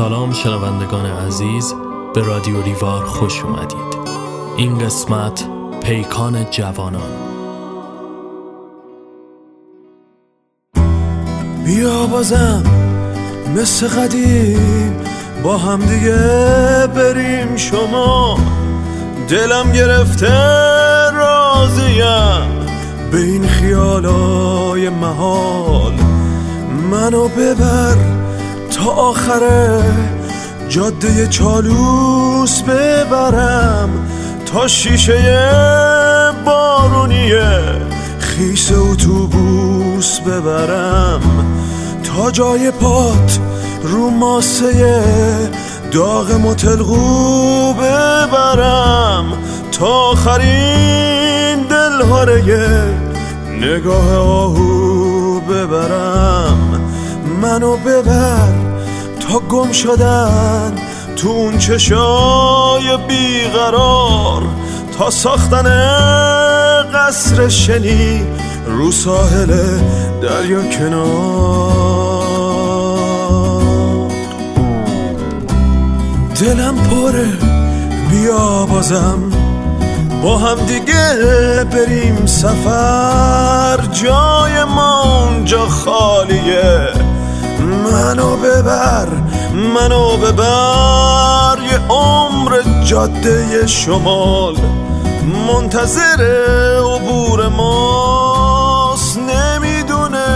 سلام شنوندگان عزیز به رادیو ریوار خوش اومدید. این قسمت پیکان جوانان. بیا بازم مثل قدیم با هم دیگه بریم. شما دلم گرفته راضیم. به این خیالای محال منو ببر. تا آخره جاده چالوس ببرم تا شیشه بارونیه خیس اتوبوس ببرم. تا جای پات رو ماسه داغ متلقو ببرم. تا آخرین دلهاره نگاه آهو ببرم. منو ببر تا گم شدن تو اون چشای بیقرار تا ساختن قصر شنی رو ساحل دریا کنار. دلم پره بیا بازم. با هم دیگه بریم سفر. جای ما اونجا خالیه. منو ببر منو ببر یه عمر جاده شمال منتظر عبور ماست نمی‌دونه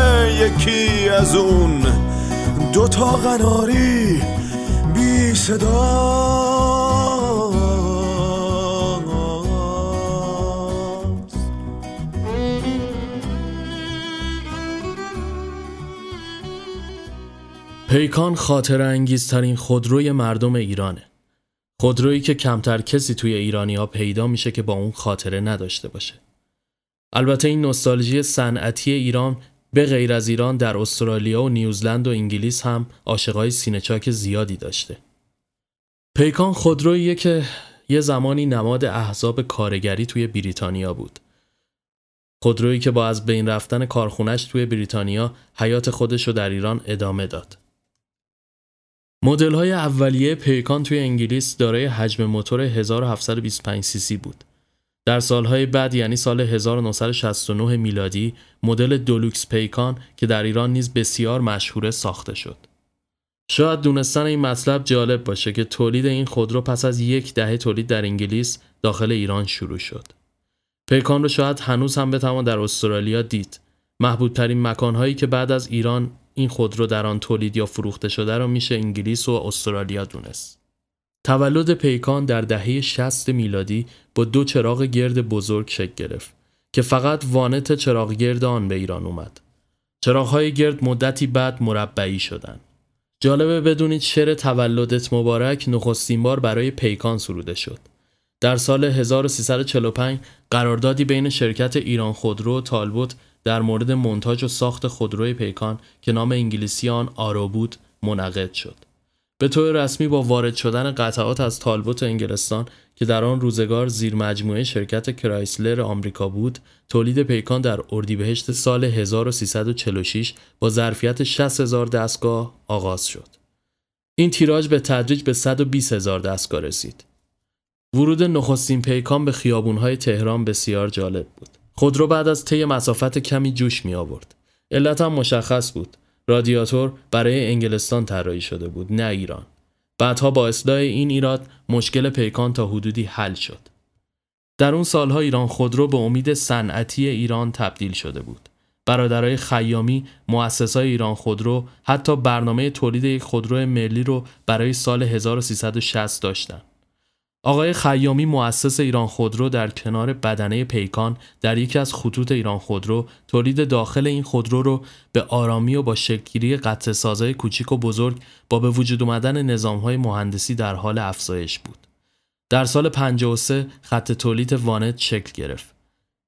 یکی از اون دوتا قناری بی صداست پیکان خاطر انگیزترین خودروی مردم ایرانه. خودرویی که کمتر کسی توی ایرانی ها پیدا میشه که با اون خاطره نداشته باشه. البته این نوستالژی صنعتی ایران به غیر از ایران در استرالیا و نیوزلند و انگلیس هم عاشقای سینهچاک زیادی داشته. پیکان خودروییه که یه زمانی نماد احزاب کارگری توی بریتانیا بود. خودرویی که با از بین رفتن کارخونش توی بریتانیا حیات خودش رو در ایران ادامه داد. مدل های اولیه پیکان توی انگلیس دارای حجم موتور 1725 سی سی بود. در سالهای بعد یعنی سال 1969 میلادی مدل دولوکس پیکان که در ایران نیز بسیار مشهوره ساخته شد. شاید دونستن این مطلب جالب باشه که تولید این خودرو پس از یک دهه تولید در انگلیس داخل ایران شروع شد. پیکان رو شاید هنوز هم بتوان در استرالیا دید. محبوبترین مکانهایی که بعد از ایران این خودرو در آن تولید یا فروخته شده را میشه انگلیس و استرالیا دونست. تولد پیکان در دهه 60 میلادی با دو چراغ گرد بزرگ شکل گرفت که فقط وانت چراغ گرد آن به ایران اومد. چراغهای گرد مدتی بعد مربعی شدند. جالبه بدونید شعر تولدت مبارک نخستین بار برای پیکان سروده شد. در سال 1345 قراردادی بین شرکت ایران خودرو و تالبوت در مورد منتاج و ساخت خودروی پیکان که نام انگلیسی آن آرو بود منعقد شد. به طور رسمی با وارد شدن قطعات از تالبوت انگلستان که در آن روزگار زیر مجموعه شرکت کرایسلر آمریکا بود، تولید پیکان در اردیبهشت سال 1346 با ظرفیت 60 هزار دستگاه آغاز شد. این تیراژ به تدریج به 120 هزار دستگاه رسید. ورود نخستین پیکان به خیابونهای تهران بسیار جالب بود. خودرو بعد از طی مسافت کمی جوش می آورد. علت هم مشخص بود. رادیاتور برای انگلستان طراحی شده بود نه ایران. بعدها با اصلاح این ایراد مشکل پیکان تا حدودی حل شد. در اون سالها ایران خودرو به امید صنعتی ایران تبدیل شده بود. برادرای خیامی مؤسسای ایران خودرو حتی برنامه تولید یک خودرو ملی رو برای سال 1360 داشتند. آقای خیامی مؤسس ایران خودرو در کنار بدنه پیکان در یکی از خطوط ایران خودرو تولید داخل این خودرو رو به آرامی و با شکلگیری قطع سازهای کوچیک و بزرگ با به وجود اومدن نظامهای مهندسی در حال افزایش بود. در سال 53 خط تولید وانت شکل گرفت.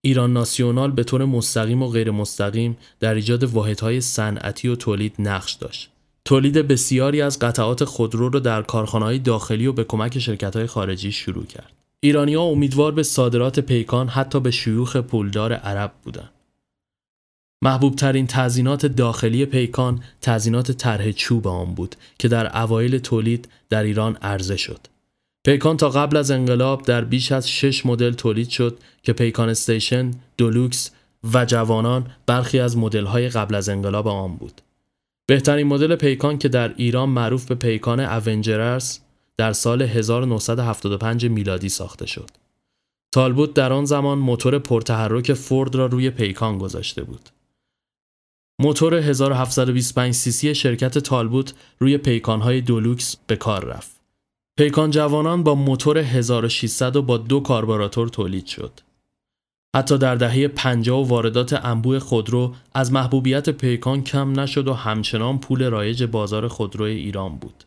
ایران ناسیونال به طور مستقیم و غیر مستقیم در ایجاد واحدهای صنعتی و تولید نقش داشت. تولید بسیاری از قطعات خودرو رو در کارخانه‌های داخلی و به کمک شرکت‌های خارجی شروع کرد. ایرانی‌ها امیدوار به صادرات پیکان حتی به شیوخ پولدار عرب بودند. محبوب ترین تزینات داخلی پیکان تزینات طرح چوب آن بود که در اوایل تولید در ایران عرضه شد. پیکان تا قبل از انقلاب در بیش از شش مدل تولید شد که پیکان استیشن، دولوکس و جوانان برخی از های قبل از انقلاب آن بود. بهترین مدل پیکان که در ایران معروف به پیکان اونجررز در سال 1975 میلادی ساخته شد. تالبوت در آن زمان موتور پرتحرک فورد را روی پیکان گذاشته بود. موتور 1725 سی شرکت تالبوت روی پیکانهای دولوکس به کار رفت. پیکان جوانان با موتور 1600 و با دو کاربراتور تولید شد. حتی در دهه 50 و واردات انبوه خودرو از محبوبیت پیکان کم نشد و همچنان پول رایج بازار خودروی ایران بود.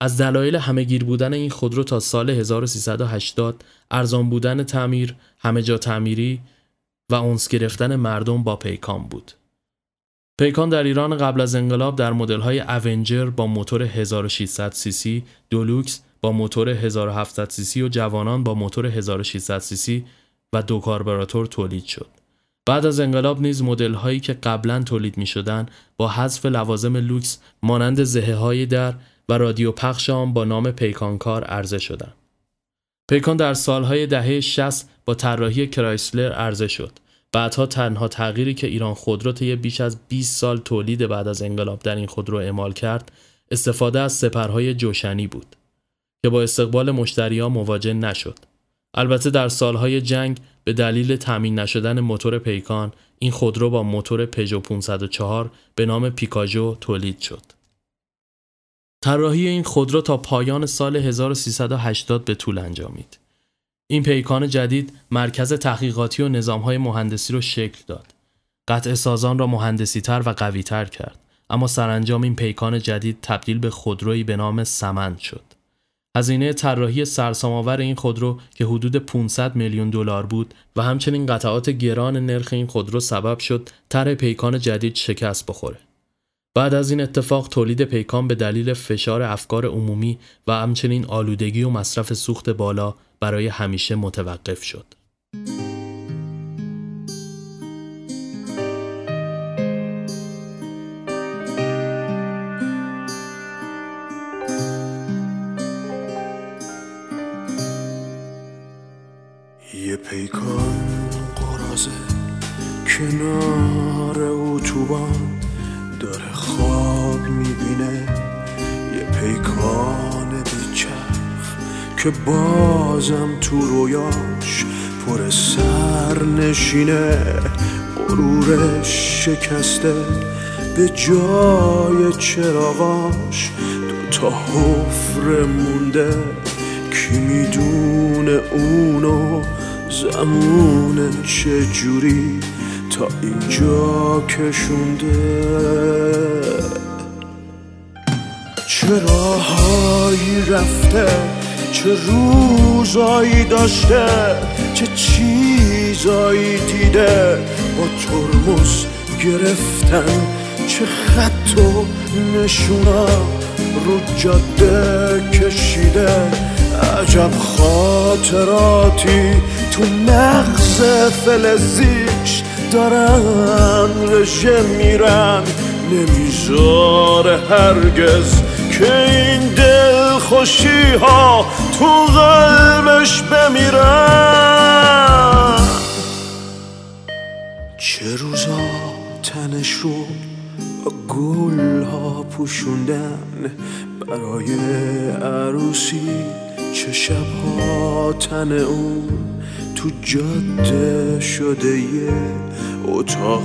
از دلایل همهگیر بودن این خودرو تا سال 1380 ارزان بودن تعمیر، همه جا تعمیری و اونس گرفتن مردم با پیکان بود. پیکان در ایران قبل از انقلاب در مدل‌های اونجر با موتور 1600 سی سی، دولوکس با موتور 1700 سی سی و جوانان با موتور 1600 سی سی و دو کاربراتور تولید شد. بعد از انقلاب نیز مدل هایی که قبلا تولید می شدن با حذف لوازم لوکس مانند زه های در و رادیو پخش آن با نام پیکان کار عرضه شدند. پیکان در سالهای دهه 60 با طراحی کرایسلر عرضه شد. بعدها تنها تغییری که ایران خودرو طی بیش از 20 سال تولید بعد از انقلاب در این خودرو اعمال کرد استفاده از سپرهای جوشنی بود که با استقبال مشتریان مواجه نشد. البته در سالهای جنگ به دلیل تامین نشدن موتور پیکان این خودرو با موتور پژو 504 به نام پیکاژو تولید شد. طراحی این خودرو تا پایان سال 1380 به طول انجامید. این پیکان جدید مرکز تحقیقاتی و نظامهای مهندسی را شکل داد. قطع سازان را مهندسی تر و قوی تر کرد. اما سرانجام این پیکان جدید تبدیل به خودرویی به نام سمند شد. هزینه طراحی سرسام‌آور این خودرو که حدود 500 میلیون دلار بود و همچنین قطعات گران نرخ این خودرو سبب شد طرح پیکان جدید شکست بخوره. بعد از این اتفاق تولید پیکان به دلیل فشار افکار عمومی و همچنین آلودگی و مصرف سوخت بالا برای همیشه متوقف شد. که بازم تو رویاش پر سر نشینه غرورش شکسته به جای چراغاش. دو تا حفره مونده کی می‌دونه اونو؟ زمونه چجوری تا اینجا کشونده؟ چه راهایی رفته چه روزایی داشته چه چیزایی دیده با ترمز گرفتن چه خط و نشونا رو جاده کشیده. عجب خاطراتی تو مغز فلزیش دارن رژه میرن. نمی‌ذاره هرگز که این دل خوشی ها تو قلبش بمیرن چه روزا تنش رو گل ها پوشوندن. برای عروسی چه شبها تن اون تو جاده شده یه اتاق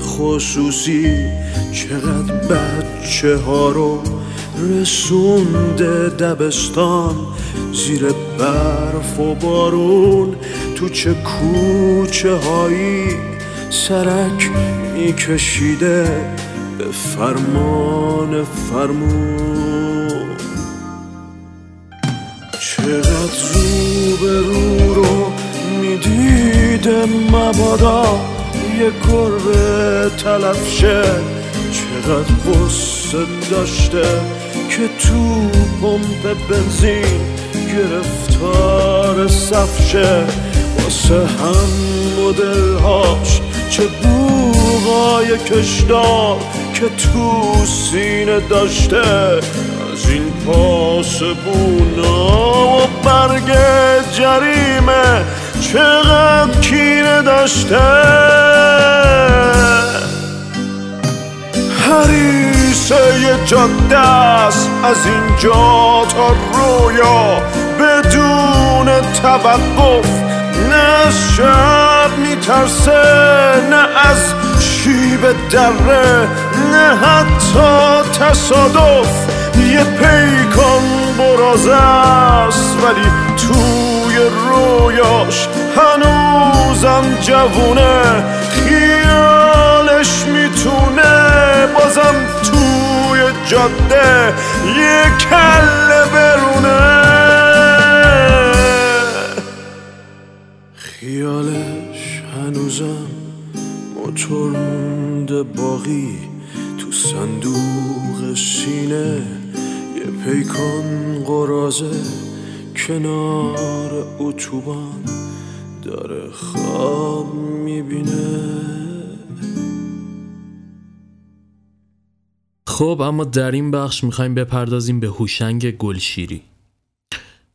خصوصی. چقدر بچه ها رو رسونده دبستان. زیر برف و بارون تو چه کوچه هایی سرک میکشیده به فرمان فرمون. چقدر رو به رو رو می‌دیده مبادا یه گربه تلف شه چقدر غصه داشته که تو پمپ بنزین گرفتار صف شه واسه هم مدل هاش چه بوغای کشدار که تو سینه داشته. از این پاس بونا و برگ جریمه چقدر کینه داشته. حریسه جاده است از اینجا تا رویا بدون توقف نه از شب میترسه نه از شیب دره نه حتی تصادف. یه پیکان برازه است ولی توی رویاش هنوزم جوونه. خیالش می‌تونه بازم جاده یه کله برونه. خیالش هنوزم موتور مونده باقی تو صندوق سینه. یه پیکان قرازه کنار اتوبان داره خواب می‌بینه. خب اما در این بخش می‌خوایم بپردازیم به هوشنگ گلشیری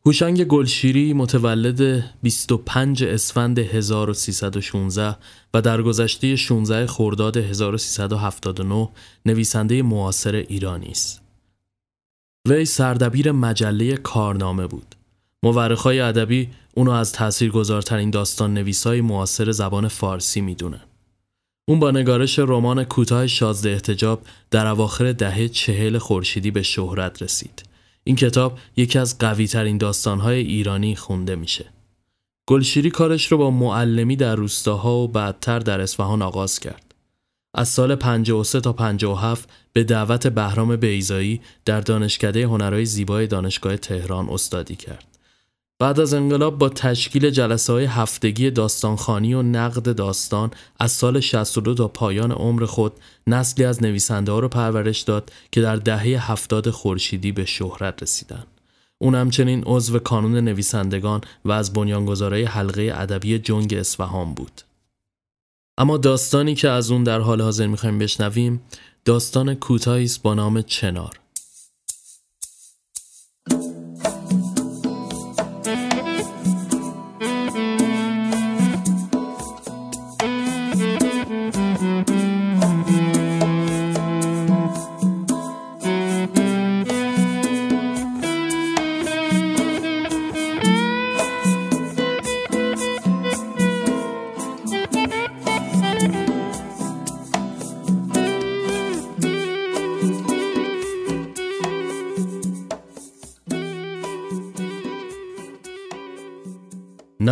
هوشنگ گلشیری متولد 25 اسفند 1316 و در گذشته 16 خرداد 1379 نویسنده معاصر ایرانی است. وی سردبیر مجله کارنامه بود. مورخای ادبی اونو از تاثیرگذارترین داستان نویسای معاصر زبان فارسی می‌دونن. اون با نگارش رمان کوتاه شازده احتجاب در اواخر دهه چهل خورشیدی به شهرت رسید. این کتاب یکی از قوی ترین داستانهای ایرانی خونده میشه. گلشیری کارش رو با معلمی در روستاها و بعدتر در اصفهان آغاز کرد. از سال 53 تا 57 به دعوت بهرام بیزایی در دانشکده هنرهای زیبای دانشگاه تهران استادی کرد. بعد از انقلاب با تشکیل جلسه های هفتگی داستانخانی و نقد داستان از سال 62 تا پایان عمر خود نسلی از نویسنده ها رو پرورش داد که در دهه هفتاد خورشیدی به شهرت رسیدن. اون همچنین عضو کانون نویسندگان و از بنیانگذارای حلقه ادبی جنگ اصفهان بود. اما داستانی که از اون در حال حاضر می‌خوایم بشنویم داستان کوتاهی است با نام چنار.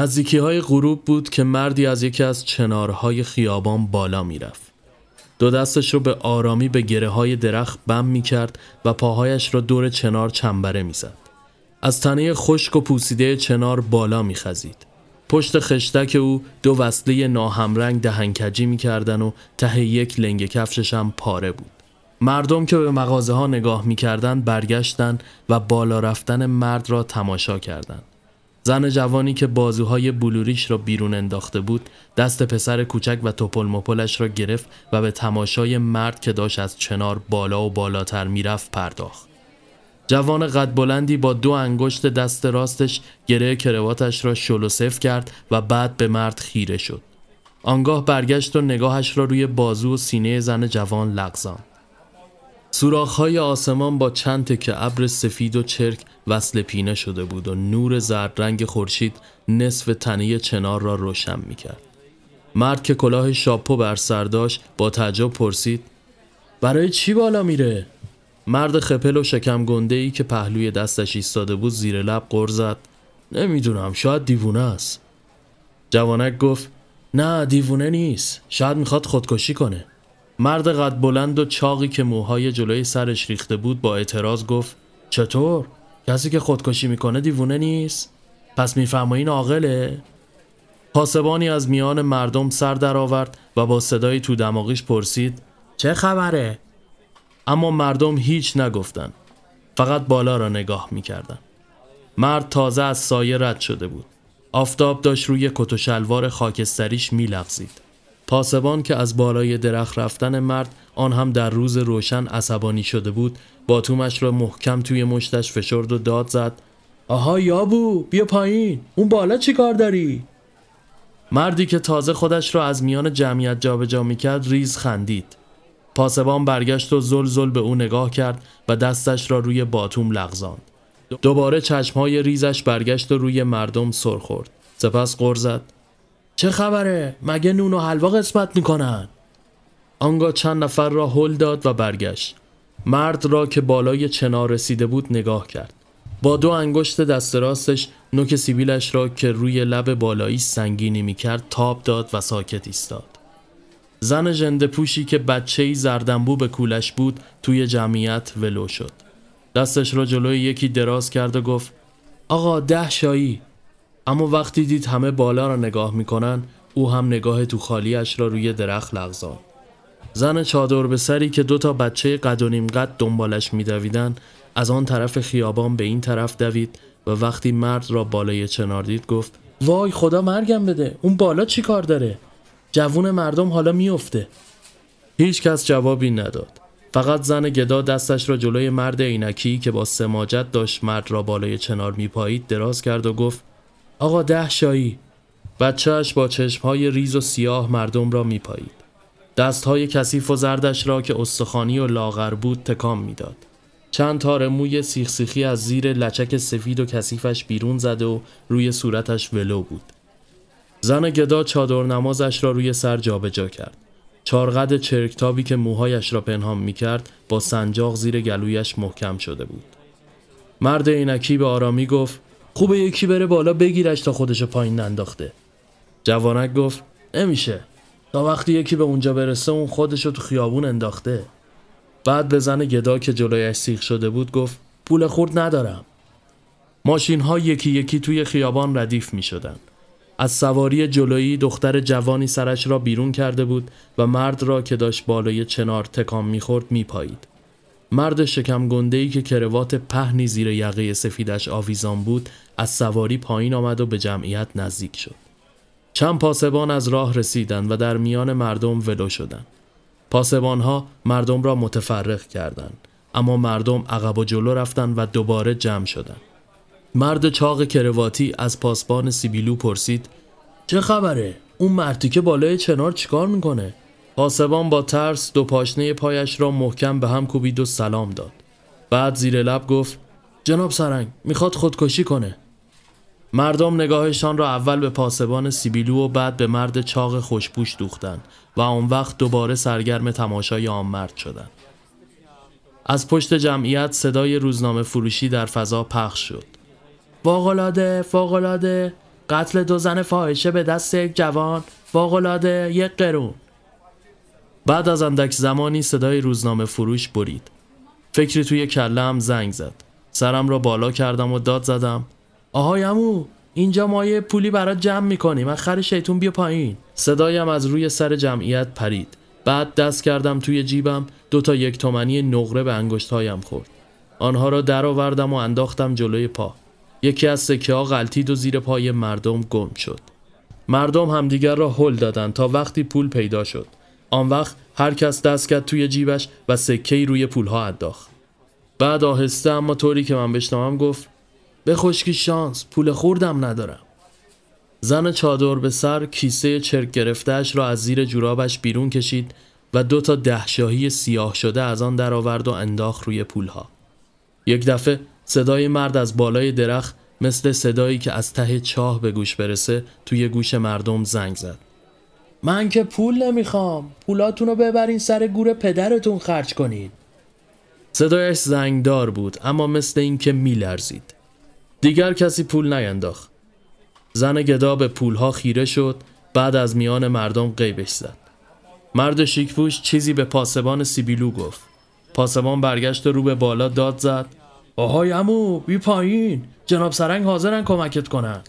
نزدیکی های غروب بود که مردی از یکی از چنارهای خیابان بالا می‌رفت. دو دستش رو به آرامی به گره های درخت بم می کرد و پاهایش را دور چنار چنبره می زد. از تنه خشک و پوسیده چنار بالا می خزید. پشت خشتک او دو وصله ناهمرنگ دهنکجی می کردن و ته یک لنگ کفشش هم پاره بود. مردم که به مغازه ها نگاه می کردن برگشتن و بالا رفتن مرد را تماشا کردند. زن جوانی که بازوهای بلوریش را بیرون انداخته بود دست پسر کوچک و توپل مپلش را گرفت و به تماشای مرد که داشت از چنار بالا و بالاتر می‌رفت پرداخت. جوان قد بلندی با دو انگشت دست راستش گره کرواتش را شل و صف کرد و بعد به مرد خیره شد. آنگاه برگشت و نگاهش را روی بازو و سینه زن جوان لغزاند. سوراخ‌های آسمان با چند تکه ابر سفید و چرک وصل پینه شده بود و نور زرد رنگ خورشید نصف تنه چنار را روشن می‌کرد. مرد که کلاه شاپو بر سر داشت با تعجب پرسید برای چی بالا میره؟ مرد خپل و شکم گنده ای که پهلوی دستش ایستاده بود زیر لب غر زد نمی‌دونم شاید دیوونه است. جوانک گفت نه دیوونه نیست شاید می‌خواد خودکشی کنه. مرد قد بلند و چاقی که موهای جلوی سرش ریخته بود با اعتراض گفت چطور؟ کسی که خودکشی می‌کنه دیوونه نیست؟ پس میفرمایین عاقله؟ پاسبانی از میان مردم سر درآورد و با صدایی تو دماغیش پرسید چه خبره؟ اما مردم هیچ نگفتن فقط بالا را نگاه می‌کردن مرد تازه از سایه رد شده بود آفتاب داشت روی کت و شلوار خاکستریش میلغزید پاسبان که از بالای درخت رفتن مرد آن هم در روز روشن عصبانی شده بود باتومش را محکم توی مشتش فشرد و داد زد. آها یابو بیا پایین. اون بالا چی کار داری؟ مردی که تازه خودش را از میان جمعیت جابجا می‌کرد ریز خندید. پاسبان برگشت و زل زل به او نگاه کرد و دستش را روی باتوم لغزاند. دوباره چشمهای ریزش برگشت و روی مردم سر خورد. سپس غر زد. چه خبره؟ مگه نون و حلوا قسمت می‌کنن؟ آنگاه چند نفر را هل داد و برگشت. مرد را که بالای چنار رسیده بود نگاه کرد. با دو انگشت دست راستش نوک سیبیلش را که روی لب بالایی سنگینی می‌کرد تاب داد و ساکت ایستاد. زن جنده پوشی که بچه زردنبو به کولش بود توی جمعیت ولو شد. دستش را جلوی یکی دراز کرد و گفت آقا ده شایی. اما وقتی دید همه بالا را نگاه می‌کنن او هم نگاه تو خالیش را روی درخت لغزان زن چادر به سری که دو تا بچه قد و نیم قد دنبالش میدویدن از آن طرف خیابان به این طرف دوید و وقتی مرد را بالای چنار دید گفت وای خدا مرگم بده اون بالا چی کار داره؟ جوون مردم حالا میفته هیچ کس جوابی نداد. فقط زن گدا دستش را جلوی مرد عینکی که با سماجت داشت مرد را بالای چنار میپایید دراز کرد و گفت آقا ده شایی. بچهش با چشمهای ریز و سیاه مردم را میپایید. دستهای کثیف و زردش را که استخوانی و لاغر بود تکام می‌داد. چند تار موی سیخ سیخی از زیر لچک سفید و کثیفش بیرون زده و روی صورتش ولو بود. زن گدا چادر نمازش را روی سر جابجا کرد. چارقد چرکتابی که موهایش را پنهان می کرد با سنجاق زیر گلویش محکم شده بود. مرد عینکی به آرامی گفت خوبه یکی بره بالا بگیرش تا خودشو پایین ننداخته جوانک گفت نمیشه تا وقتی یکی به اونجا برسه اون خودشو تو خیابون انداخته بعد به زن گدا که جلویش سیخ شده بود گفت پول خورد ندارم ماشین ها یکی یکی توی خیابان ردیف می شدن. از سواری جلویی دختر جوانی سرش را بیرون کرده بود و مرد را که داشت بالای چنار تکان می‌خورد میپایید. مرد شکم گنده که کروات پهنی زیر یقه سفیدش آویزان بود از سواری پایین آمد و به جمعیت نزدیک شد. چند پاسبان از راه رسیدند و در میان مردم ولو شدند. پاسبان ها مردم را متفرق کردند اما مردم عقب و جلو رفتند و دوباره جمع شدند. مرد چاق کرواتی از پاسبان سیبیلو پرسید چه خبره؟ اون مردی که بالای چنار چیکار می‌کنه؟ پاسبان با ترس دو پاشنه پایش را محکم به هم کوبید و سلام داد. بعد زیر لب گفت جناب سرنگ می‌خواد خودکشی کنه. مردم نگاهشان را اول به پاسبان سیبیلو و بعد به مرد چاق خوشپوش دوختند و آن وقت دوباره سرگرم تماشای آن مرد شدند. از پشت جمعیت صدای روزنامه فروشی در فضا پخش شد. فوقلاده فوقلاده قتل دو زن فاحشه به دست یک جوان فوقلاده یک قرون. بعد از اندک زمانی صدای روزنامه فروش برید. فکری توی کلم زنگ زد. سرم را بالا کردم و داد زدم. آهای امو اینجا ما پولی برات جمع می‌کنیم. من خر شیطون بیا پایین. صدایم از روی سر جمعیت پرید. بعد دست کردم توی جیبم. دو تا یک تومنی نقره به انگشتهایم خورد. آنها را درآوردم و انداختم جلوی پا. یکی از سکه ها غلطید و زیر پای مردم گم شد. مردم همدیگر را هل دادند تا وقتی پول پیدا شد. آن وقت هر کس دست کرد توی جیبش و سکه روی پولها انداخت. بعد آهسته اما طوری که من بشنوم گفت به خشکی شانس پول خوردم ندارم. زن چادر به سر کیسه چرک گرفتهش را از زیر جورابش بیرون کشید و دو تا دهشاهی سیاه شده از آن درآورد و انداخت روی پولها. یک دفعه صدای مرد از بالای درخت مثل صدایی که از ته چاه به گوش برسه توی گوش مردم زنگ زد. من که پول نمی‌خوام. پولاتون رو ببرین سر گور پدرتون خرج کنین. صدایش زنگدار بود اما مثل اینکه میلرزید. دیگر کسی پول نینداخت. زن گدا به پولها خیره شد بعد از میان مردم قیبش زد. مرد شیکپوش چیزی به پاسبان سیبیلو گفت. پاسبان برگشت رو به بالا داد زد. آهای امو بی پایین. جناب سرنگ حاضرن کمکت کنن.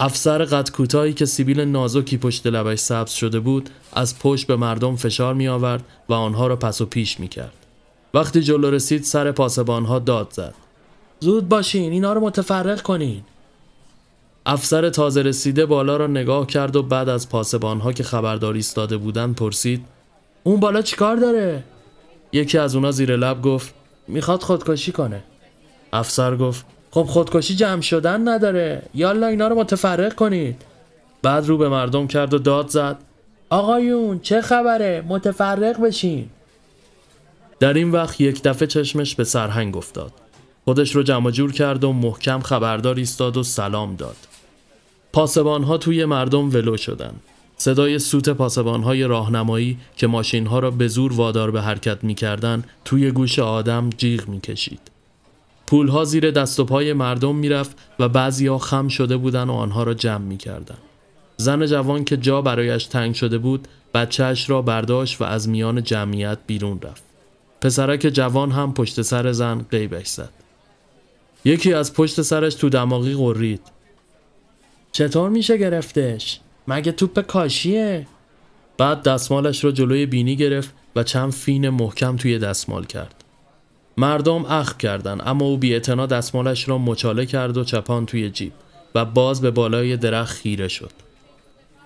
افسر قد کوتاهی که سیبیل نازکی پشت لبش سبز شده بود از پشت به مردم فشار می آورد و آنها را پس و پیش می کرد. وقتی جلو رسید سر ها داد زد. زود باشین اینا رو متفرق کنین. افسر تازه رسیده بالا را نگاه کرد و بعد از پاسبانها که خبرداری ایستاده بودند پرسید اون بالا چیکار داره؟ یکی از اونا زیر لب گفت می‌خواد خودکشی کنه افسر گفت خب خودکشی جمع شدن نداره. یالا اینا رو متفرق کنید. بعد رو به مردم کرد و داد زد. آقایون چه خبره؟ متفرق بشین. در این وقت یک دفعه چشمش به سرهنگ افتاد. خودش رو جمع جور کرد و محکم خبردار ایستاد و سلام داد. پاسبان ها توی مردم ولو شدند صدای سوت پاسبان های راهنمایی که ماشین ها را به زور وادار به حرکت می کردن توی گوش آدم جیغ می کشید. پول ها زیر دست و پای مردم می رفت و بعضی ها خم شده بودن و آنها را جمع می کردن. زن جوان که جا برایش تنگ شده بود بچهش را برداشت و از میان جمعیت بیرون رفت. پسرک جوان هم پشت سر زن قیبش زد. یکی از پشت سرش تو دماغی قرید. چطور میشه گرفتش؟ مگه توپ کاشیه؟ بعد دستمالش رو جلوی بینی گرفت و چند فین محکم توی دستمال کرد. مردم اخ کردن اما او بی دستمالش را مچاله کرد و چپان توی جیب و باز به بالای درخت خیره شد.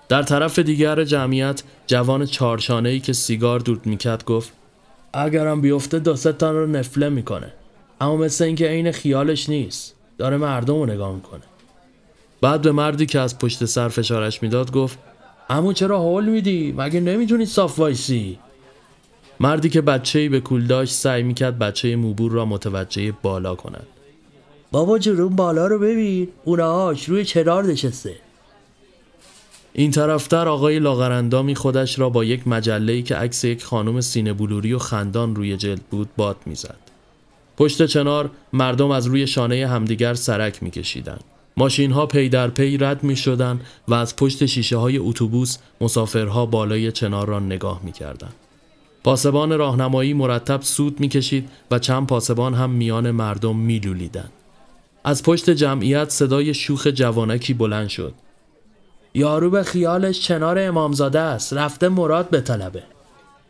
در طرف دیگر جمعیت جوان چارشانهی که سیگار دود می‌کرد گفت اگرم بیفته دو تان رو نفله می‌کنه اما مثل اینکه عین خیالش نیست داره مردم رو نگاه می‌کنه. بعد به مردی که از پشت سر فشارش می‌داد گفت امو چرا حول میدی؟ مگه نمی‌تونی صاف وایسی؟ مردی که بچه‌ای به کول داشت سعی می‌کرد بچه موبور را متوجه بالا کند بابا جرون بالا رو ببین اونهاش روی چرار نشسته این طرفتر آقای لاغرندامی خودش را با یک مجله‌ای که عکس یک خانم سینه بلوری و خندان روی جلد بود باد می‌زد. پشت چنار مردم از روی شانه همدیگر سرک میکشیدند. ماشین ها پی در پی رد می شدن و از پشت شیشه های اتوبوس مسافرها بالای چنار را نگاه می کردن. پاسبان راهنمایی مرتب سود می کشید و چند پاسبان هم میان مردم می لولیدن. از پشت جمعیت صدای شوخ جوانکی بلند شد. یارو به خیالش چنار امامزاده است رفته مراد به طلبه.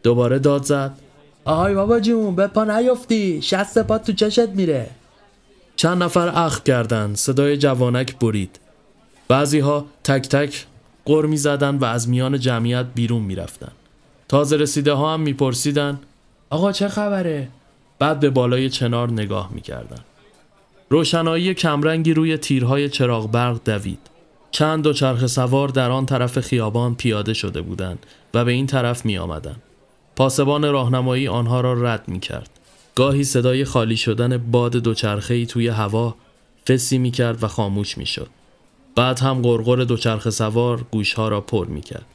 دوباره داد زد. آهای بابا جون به پا نیفتی شست پا تو چشت میره. چند نفر اخ کردند صدای جوانک برید بعضی ها تک تک قر می زدن و از میان جمعیت بیرون می رفتن. تازه رسیده ها هم می پرسیدن آقا چه خبره؟ بعد به بالای چنار نگاه می کردن. روشنایی کمرنگی روی تیرهای چراغ برق دوید. چند دو چرخ سوار در آن طرف خیابان پیاده شده بودند و به این طرف می آمدن. پاسبان راهنمایی آنها را رد می کرد. گاهی صدای خالی شدن باد دوچرخه‌ای توی هوا فسی می کرد و خاموش می شد. بعد هم غرغر دوچرخه سوار گوشها را پر می کرد.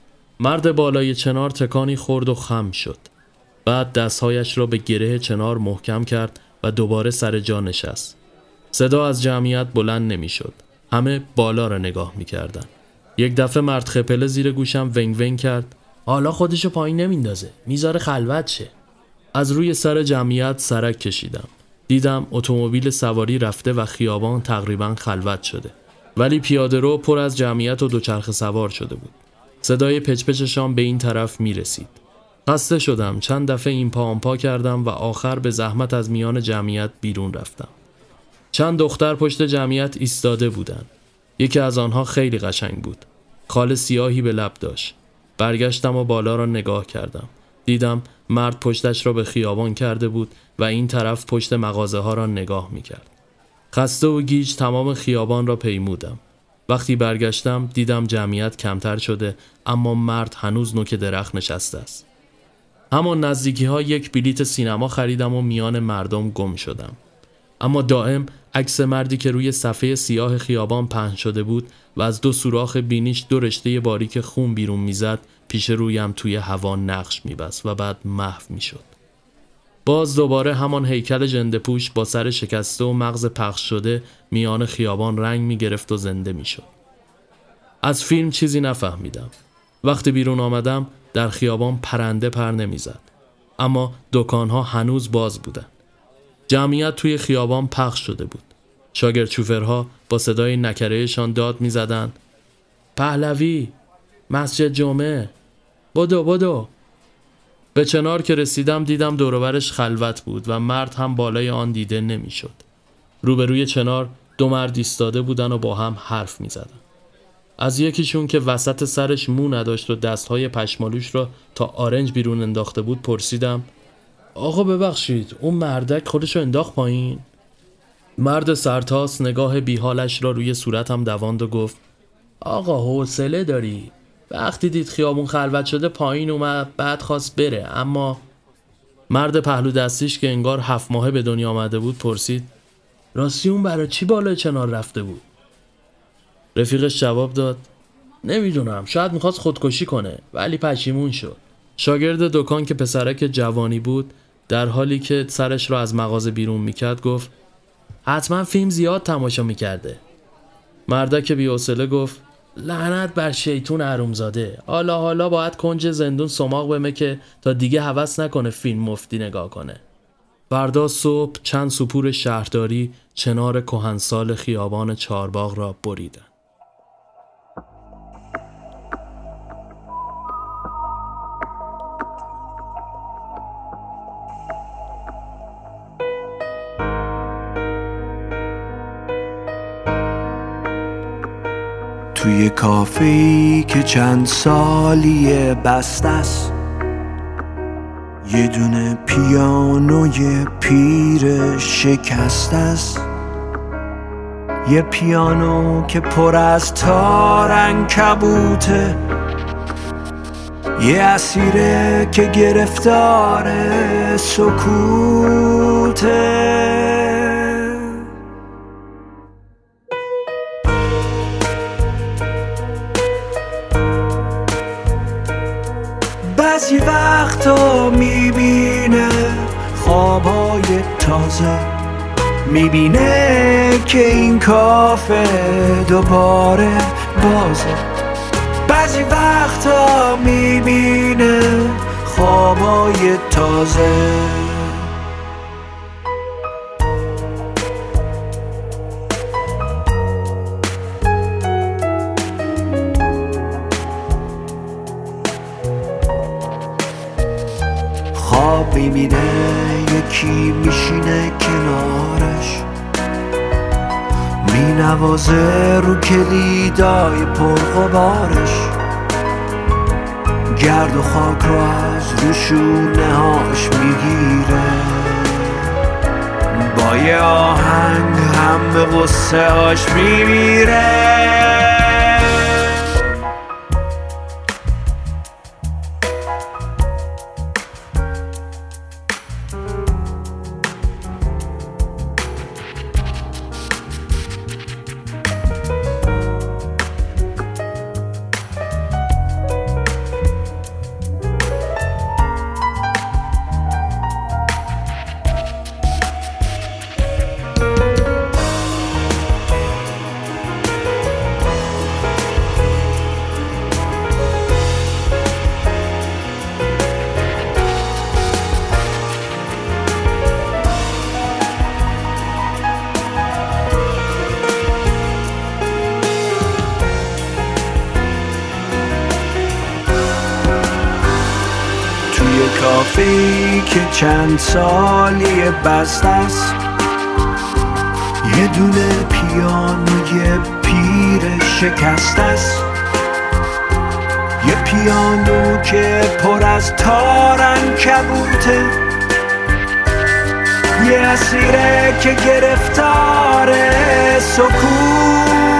مرد بالای چنار تکانی خورد و خم شد. بعد دستهایش را به گره چنار محکم کرد و دوباره سر جا نشست. صدا از جمعیت بلند نمی شد. همه بالا را نگاه می کردن. یک دفعه مرد خپله زیر گوشم ونگ ونگ کرد. حالا خودشو پایین نمیندازه. می‌ذاره خلوت شه. از روی سر جمعیت سرک کشیدم. دیدم اتومبیل سواری رفته و خیابان تقریبا خلوت شده. ولی پیاده رو پر از جمعیت و دوچرخه سوار شده بود. صدای پچپچشان به این طرف می رسید. خسته شدم چند دفعه این پا پا کردم و آخر به زحمت از میان جمعیت بیرون رفتم. چند دختر پشت جمعیت ایستاده بودند. یکی از آنها خیلی قشنگ بود. خال سیاهی به لب داشت. برگشتم و بالا را نگاه کردم. دیدم مرد پشتش را به خیابان کرده بود و این طرف پشت مغازه ها را نگاه می کرد. خسته و گیج تمام خیابان را پیمودم. وقتی برگشتم دیدم جمعیت کمتر شده اما مرد هنوز نوک درخت نشسته است. همان نزدیکی ها یک بلیت سینما خریدم و میان مردم گم شدم. اما دائم عکس مردی که روی صفحه سیاه خیابان پهن شده بود و از دو سوراخ بینیش دو رشته باریک خون بیرون می‌زد پیش رویم توی هوا نقش میبست و بعد محو می‌شد. باز دوباره همان هیکل جنده پوش با سر شکسته و مغز پخش شده میان خیابان رنگ می‌گرفت و زنده می‌شد. از فیلم چیزی نفهمیدم. وقتی بیرون آمدم در خیابان پرنده پر نمی‌زد. اما دکانها هنوز باز بودن. جمعیت توی خیابان پخش شده بود. شاگرد چوفرها با صدای نکرهشان داد می‌زدند. پهلوی مسجد جمعه بدو بدو به چنار که رسیدم دیدم دوروبرش خلوت بود و مرد هم بالای آن دیده نمی‌شد. روبروی چنار دو مرد ایستاده بودن و با هم حرف می زدن. از یکیشون که وسط سرش مو نداشت و دستهای پشمالوش را تا آرنج بیرون انداخته بود پرسیدم آقا ببخشید اون مردک خودشو انداخت پایین مرد سرتاس نگاه بیحالش را روی صورتم دواند و گفت آقا حوصله داری وقتی دید خیابون خلوت شده پایین اومد بعد خواست بره. اما مرد پهلو دستیش که انگار هفت ماهه به دنیا آمده بود پرسید راستی اون برای چی بالای چنار رفته بود؟ رفیقش جواب داد نمی‌دونم شاید می‌خواست خودکشی کنه ولی پشیمون شد. شاگرد دکان که پسرک جوانی بود در حالی که سرش را از مغازه بیرون می‌کرد گفت حتما فیلم زیاد تماشا می‌کرده. مردک بیوسله گفت لعنت بر شیطون عرومزاده حالا حالا باید کنج زندون سماق بمه که تا دیگه هوس نکنه فیلم مفتی نگاه کنه. فردا صبح چند سپور شهرداری چنار کهنسال خیابان چارباغ را بریدن. توی کافی که چند سالی بست است. یه دونه پیانوی پیر شکست است. یه پیانو که پر از تارن کبوته یه اسیره که گرفتار سکوته بعضی وقتا می‌بینه خوابای تازه. می‌بینه که این کافه دوباره بازه. بعضی وقتا می‌بینه خوابای تازه. یکی میشینه کنارش؟ مینوازه رو کلیدای پرغبارش. گرد و خاک رو از روشونه هاش می‌گیره. با یه آهنگ هم به غصه هاش میمیره. چند سالی بست است. یه دونه پیانوی پیر شکست است. یه پیانو که پر از تارن کبوته یه اسیره که گرفتار سکوته.